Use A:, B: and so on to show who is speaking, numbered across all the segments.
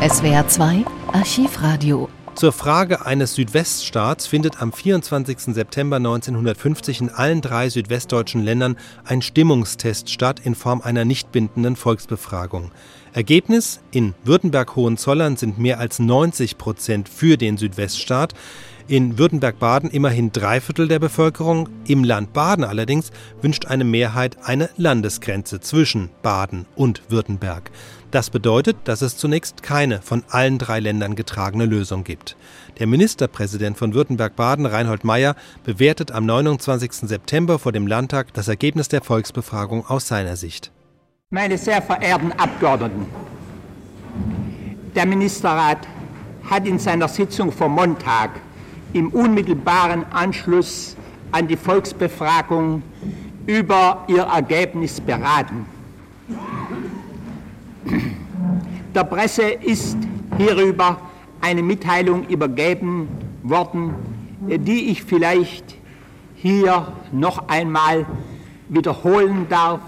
A: SWR 2 Archivradio.
B: Zur Frage eines Südweststaats findet am 24. September 1950 in allen drei südwestdeutschen Ländern ein Stimmungstest statt in Form einer nicht bindenden Volksbefragung. Ergebnis: In Württemberg-Hohenzollern sind mehr als 90 Prozent für den Südweststaat. In Württemberg-Baden immerhin drei Viertel der Bevölkerung. Im Land Baden allerdings wünscht eine Mehrheit eine Landesgrenze zwischen Baden und Württemberg. Das bedeutet, dass es zunächst keine von allen drei Ländern getragene Lösung gibt. Der Ministerpräsident von Württemberg-Baden, Reinhold Mayer, bewertet am 29. September vor dem Landtag das Ergebnis der Volksbefragung aus seiner Sicht.
C: Meine sehr verehrten Abgeordneten, der Ministerrat hat in seiner Sitzung vom Montag im unmittelbaren Anschluss an die Volksbefragung über ihr Ergebnis beraten. Der Presse ist hierüber eine Mitteilung übergeben worden, die ich vielleicht hier noch einmal wiederholen darf,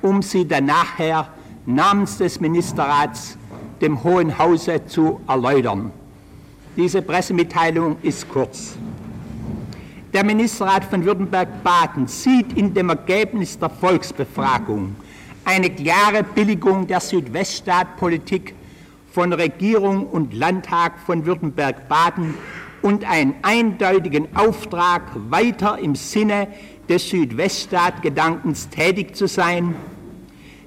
C: um sie dann nachher namens des Ministerrats dem Hohen Hause zu erläutern. Diese Pressemitteilung ist kurz. Der Ministerrat von Württemberg-Baden sieht in dem Ergebnis der Volksbefragung eine klare Billigung der Südweststaatpolitik von Regierung und Landtag von Württemberg-Baden und einen eindeutigen Auftrag, weiter im Sinne des Südweststaatgedankens tätig zu sein,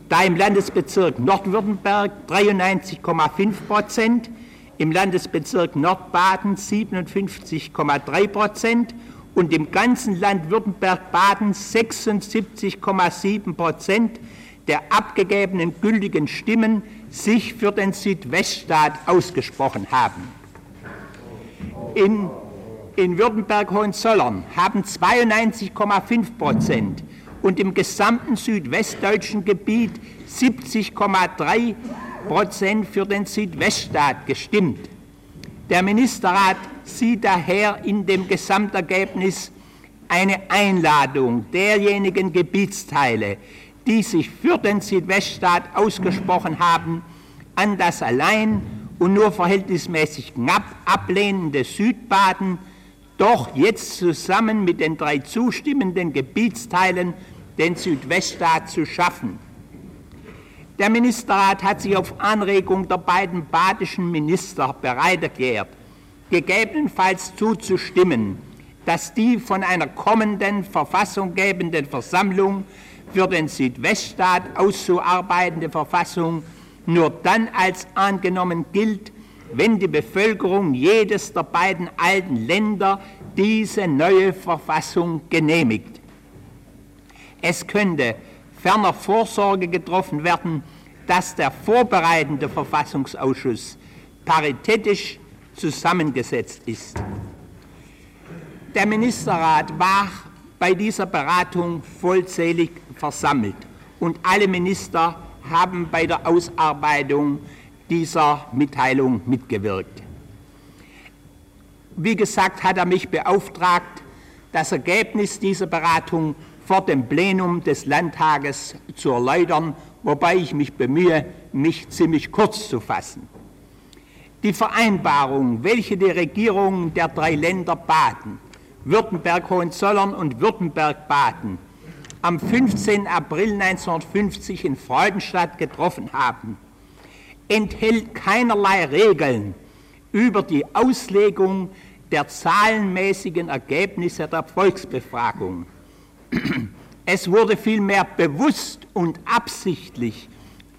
C: da im Landesbezirk Nordwürttemberg 93,5 Prozent, im Landesbezirk Nordbaden 57,3 Prozent und im ganzen Land Württemberg-Baden 76,7 Prozent der abgegebenen gültigen Stimmen sich für den Südweststaat ausgesprochen haben. In, in Württemberg-Hohenzollern haben 92,5 Prozent und im gesamten südwestdeutschen Gebiet 70,3 Prozent für den Südweststaat gestimmt. Der Ministerrat sieht daher in dem Gesamtergebnis eine Einladung derjenigen Gebietsteile, die sich für den Südweststaat ausgesprochen haben, an das allein und nur verhältnismäßig knapp ablehnende Südbaden doch jetzt zusammen mit den drei zustimmenden Gebietsteilen den Südweststaat zu schaffen. Der Ministerrat hat sich auf Anregung der beiden badischen Minister bereit erklärt, gegebenenfalls zuzustimmen, dass die von einer kommenden verfassunggebenden Versammlung für den Südweststaat auszuarbeitende Verfassung nur dann als angenommen gilt, wenn die Bevölkerung jedes der beiden alten Länder diese neue Verfassung genehmigt. Es könnte ferner Vorsorge getroffen werden, dass der vorbereitende Verfassungsausschuss paritätisch zusammengesetzt ist. Der Ministerrat war bei dieser Beratung vollzählig versammelt und alle Minister haben bei der Ausarbeitung dieser Mitteilung mitgewirkt. Wie gesagt, hat er mich beauftragt, das Ergebnis dieser Beratung vor dem Plenum des Landtages zu erläutern, wobei ich mich bemühe, mich ziemlich kurz zu fassen. Die Vereinbarung, welche die Regierungen der drei Länder Baden, Württemberg, Hohenzollern und Württemberg-Baden am 15. April 1950 in Freudenstadt getroffen haben, enthält keinerlei Regeln über die Auslegung der zahlenmäßigen Ergebnisse der Volksbefragung. Es wurde vielmehr bewusst und absichtlich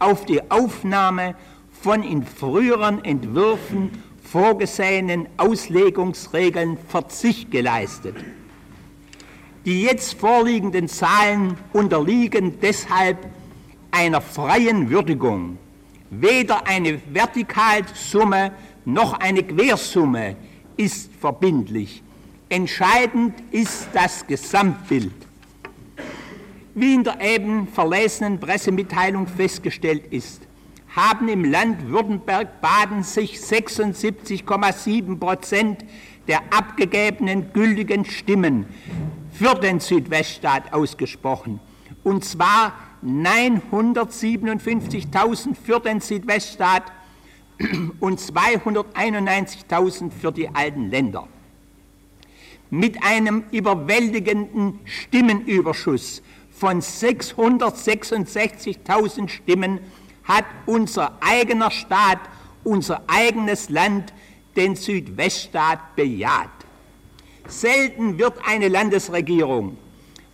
C: auf die Aufnahme von in früheren Entwürfen vorgesehenen Auslegungsregeln Verzicht geleistet. Die jetzt vorliegenden Zahlen unterliegen deshalb einer freien Würdigung. Weder eine Vertikalsumme noch eine Quersumme ist verbindlich. Entscheidend ist das Gesamtbild. Wie in der eben verlesenen Pressemitteilung festgestellt ist, haben im Land Württemberg-Baden sich 76,7 Prozent der abgegebenen gültigen Stimmen für den Südweststaat ausgesprochen. Und zwar 957.000 für den Südweststaat, und 291.000 für die alten Länder. Mit einem überwältigenden Stimmenüberschuss von 666.000 Stimmen hat unser eigener Staat, unser eigenes Land den Südweststaat bejaht. Selten wird eine Landesregierung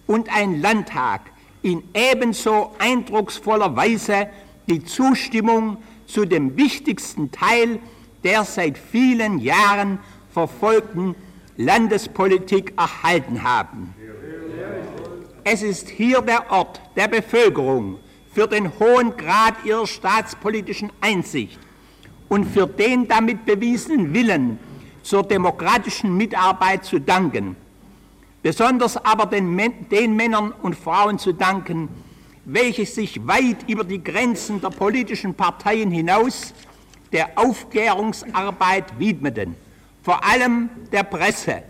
C: und ein Landtag in ebenso eindrucksvoller Weise die Zustimmung zu dem wichtigsten Teil der seit vielen Jahren verfolgten Landespolitik erhalten haben. Es ist hier der Ort der Bevölkerung für den hohen Grad ihrer staatspolitischen Einsicht und für den damit bewiesenen Willen zur demokratischen Mitarbeit zu danken, besonders aber den, den Männern und Frauen zu danken, welche sich weit über die Grenzen der politischen Parteien hinaus der Aufklärungsarbeit widmeten, vor allem der Presse,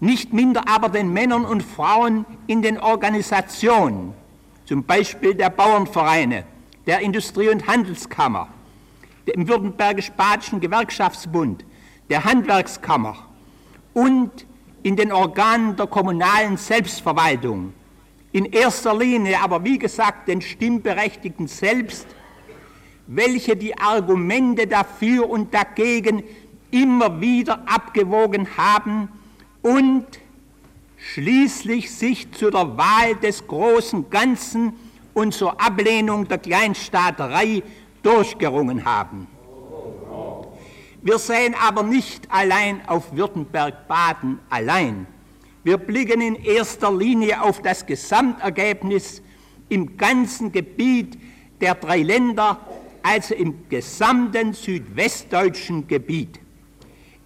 C: nicht minder aber den Männern und Frauen in den Organisationen, zum Beispiel der Bauernvereine, der Industrie- und Handelskammer, dem Württembergisch-Badischen Gewerkschaftsbund, der Handwerkskammer und in den Organen der kommunalen Selbstverwaltung. In erster Linie aber, wie gesagt, den Stimmberechtigten selbst, welche die Argumente dafür und dagegen immer wieder abgewogen haben und schließlich sich zu der Wahl des großen Ganzen und zur Ablehnung der Kleinstaaterei durchgerungen haben. Wir sehen aber nicht allein auf Württemberg-Baden allein. Wir blicken in erster Linie auf das Gesamtergebnis im ganzen Gebiet der drei Länder, also im gesamten südwestdeutschen Gebiet.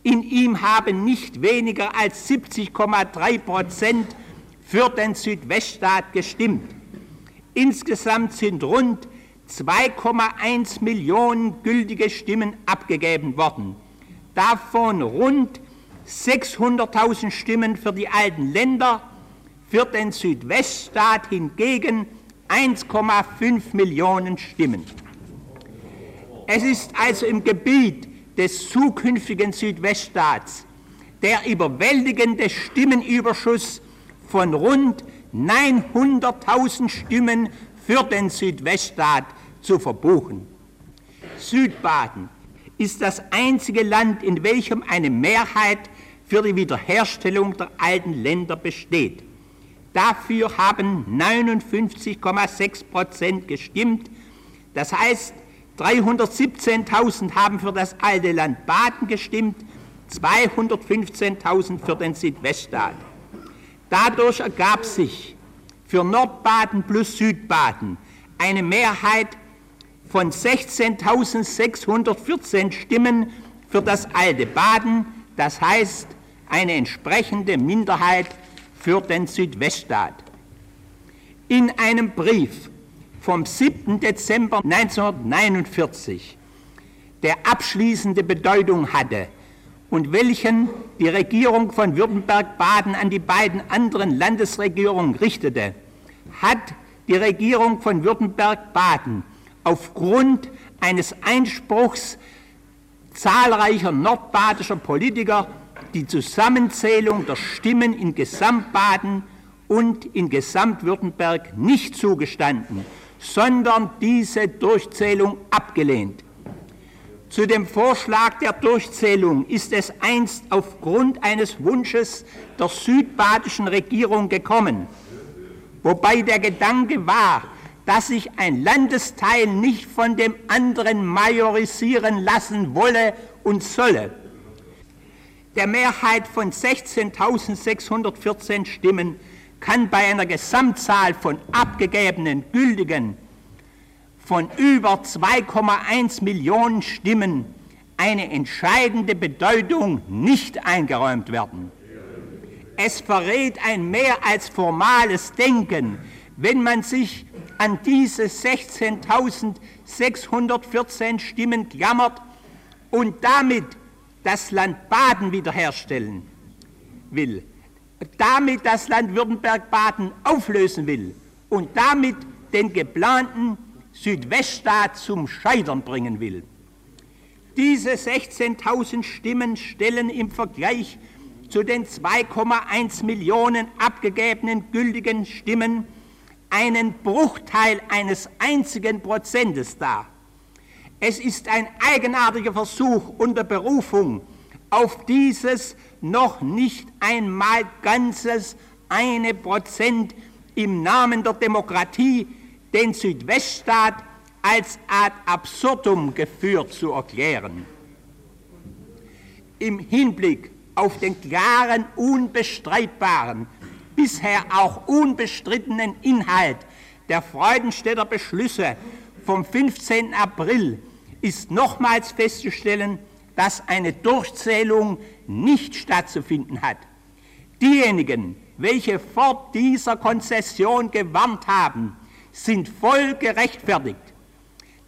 C: In ihm haben nicht weniger als 70,3 Prozent für den Südweststaat gestimmt. Insgesamt sind rund 2,1 Millionen gültige Stimmen abgegeben worden. Davon rund 600.000 Stimmen für die alten Länder, für den Südweststaat hingegen 1,5 Millionen Stimmen. Es ist also im Gebiet des zukünftigen Südweststaats der überwältigende Stimmenüberschuss von rund 900.000 Stimmen für den Südweststaat zu verbuchen. Südbaden ist das einzige Land, in welchem eine Mehrheit für die Wiederherstellung der alten Länder besteht. Dafür haben 59,6 Prozent gestimmt. Das heißt, 317.000 haben für das alte Land Baden gestimmt, 215.000 für den Südweststaat. Dadurch ergab sich für Nordbaden plus Südbaden eine Mehrheit von 16.614 Stimmen für das alte Baden, das heißt eine entsprechende Minderheit für den Südweststaat. In einem Brief vom 7. Dezember 1949, der abschließende Bedeutung hatte, und welchen die Regierung von Württemberg-Baden an die beiden anderen Landesregierungen richtete, hat die Regierung von Württemberg-Baden aufgrund eines Einspruchs zahlreicher nordbadischer Politiker die Zusammenzählung der Stimmen in Gesamtbaden und in Gesamtwürttemberg nicht zugestanden, sondern diese Durchzählung abgelehnt. Zu dem Vorschlag der Durchzählung ist es einst aufgrund eines Wunsches der südbadischen Regierung gekommen, wobei der Gedanke war, dass sich ein Landesteil nicht von dem anderen majorisieren lassen wolle und solle. Der Mehrheit von 16.614 Stimmen kann bei einer Gesamtzahl von abgegebenen gültigen von über 2,1 Millionen Stimmen eine entscheidende Bedeutung nicht eingeräumt werden. Es verrät ein mehr als formales Denken, wenn man sich an diese 16.614 Stimmen klammert und damit das Land Baden wiederherstellen will, damit das Land Württemberg-Baden auflösen will und damit den geplanten Südweststaat zum Scheitern bringen will. Diese 16.000 Stimmen stellen im Vergleich zu den 2,1 Millionen abgegebenen gültigen Stimmen einen Bruchteil eines einzigen Prozentes dar. Es ist ein eigenartiger Versuch unter Berufung auf dieses noch nicht einmal ganzes eine Prozent im Namen der Demokratie den Südweststaat als ad absurdum geführt zu erklären. Im Hinblick auf den klaren, unbestreitbaren, bisher auch unbestrittenen Inhalt der Freudenstädter Beschlüsse vom 15. April ist nochmals festzustellen, dass eine Durchzählung nicht stattzufinden hat. Diejenigen, welche vor dieser Konzession gewarnt haben, sind voll gerechtfertigt.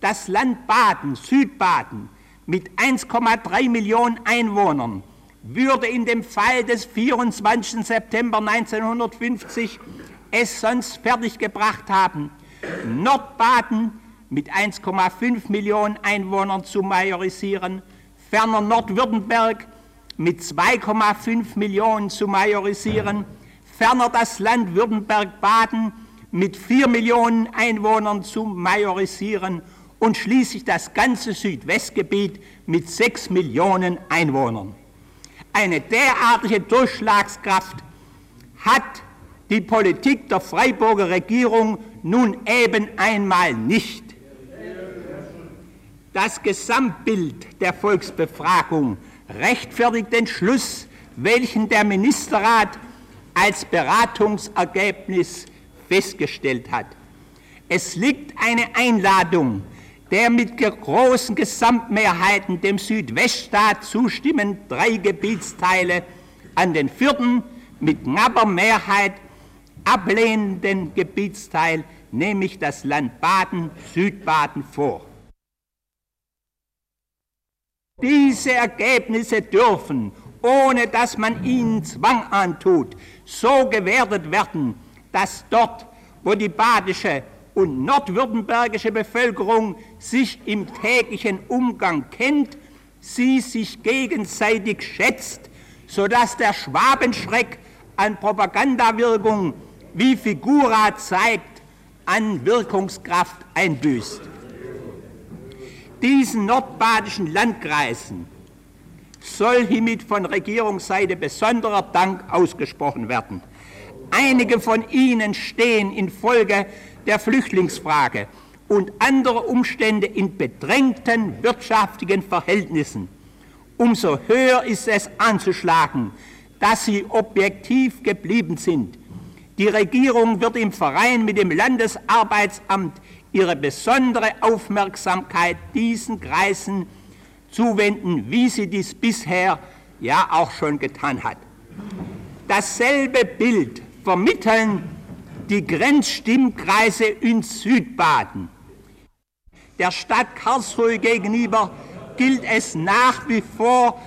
C: Das Land Baden, Südbaden, mit 1,3 Millionen Einwohnern würde in dem Fall des 24. September 1950 es sonst fertiggebracht haben, Nordbaden mit 1,5 Millionen Einwohnern zu majorisieren, ferner Nordwürttemberg mit 2,5 Millionen zu majorisieren, ferner das Land Württemberg-Baden mit 4 Millionen Einwohnern zu majorisieren und schließlich das ganze Südwestgebiet mit 6 Millionen Einwohnern. Eine derartige Durchschlagskraft hat die Politik der Freiburger Regierung nun eben einmal nicht. Das Gesamtbild der Volksbefragung rechtfertigt den Schluss, welchen der Ministerrat als Beratungsergebnis festgestellt hat. Es liegt eine Einladung der mit großen Gesamtmehrheiten dem Südweststaat zustimmen drei Gebietsteile an den vierten mit knapper Mehrheit ablehnenden Gebietsteil, nämlich das Land Baden, Südbaden vor. Diese Ergebnisse dürfen, ohne dass man ihnen Zwang antut, so gewertet werden, dass dort, wo die badische und nordwürttembergische Bevölkerung sich im täglichen Umgang kennt, sie sich gegenseitig schätzt, sodass der Schwabenschreck an Propagandawirkung, wie Figura zeigt, an Wirkungskraft einbüßt. Diesen nordbadischen Landkreisen soll hiermit von Regierungsseite besonderer Dank ausgesprochen werden. Einige von ihnen stehen infolge der Flüchtlingsfrage und andere Umstände in bedrängten wirtschaftlichen Verhältnissen. Umso höher ist es anzuschlagen, dass sie objektiv geblieben sind. Die Regierung wird im Verein mit dem Landesarbeitsamt ihre besondere Aufmerksamkeit diesen Kreisen zuwenden, wie sie dies bisher ja auch schon getan hat. Dasselbe Bild vermitteln die Grenzstimmkreise in Südbaden. Der Stadt Karlsruhe gegenüber gilt es nach wie vor,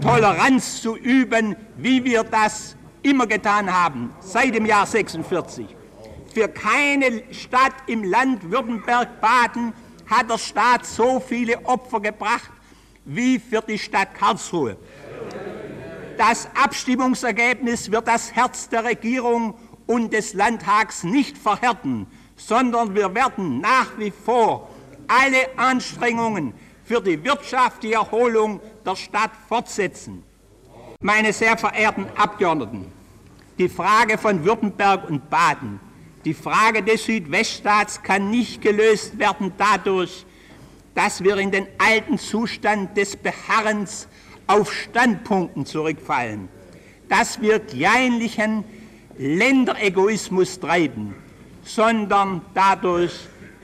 C: Toleranz zu üben, wie wir das immer getan haben, seit dem Jahr 46. Für keine Stadt im Land Württemberg-Baden hat der Staat so viele Opfer gebracht wie für die Stadt Karlsruhe. Das Abstimmungsergebnis wird das Herz der Regierung und des Landtags nicht verhärten, sondern wir werden nach wie vor alle Anstrengungen für die wirtschaftliche Erholung der Stadt fortsetzen. Meine sehr verehrten Abgeordneten, die Frage von Württemberg und Baden, die Frage des Südweststaats kann nicht gelöst werden dadurch, dass wir in den alten Zustand des Beharrens auf Standpunkten zurückfallen, dass wir kleinlichen Länderegoismus treiben, sondern dadurch,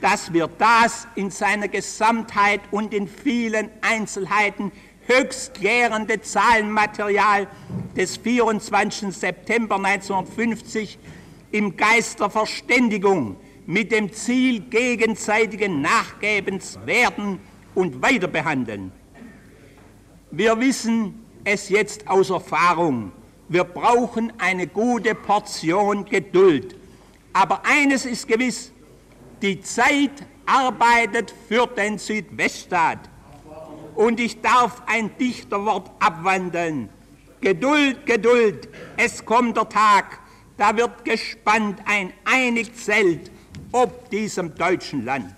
C: dass wir das in seiner Gesamtheit und in vielen Einzelheiten höchst klärende Zahlenmaterial des 24. September 1950 im Geist der Verständigung mit dem Ziel gegenseitigen Nachgebens werden und weiter behandeln. Wir wissen es jetzt aus Erfahrung, wir brauchen eine gute Portion Geduld. Aber eines ist gewiss, die Zeit arbeitet für den Südweststaat. Und ich darf ein Dichterwort abwandeln. Geduld, Geduld, es kommt der Tag, da wird gespannt ein einig Zelt ob diesem deutschen Land.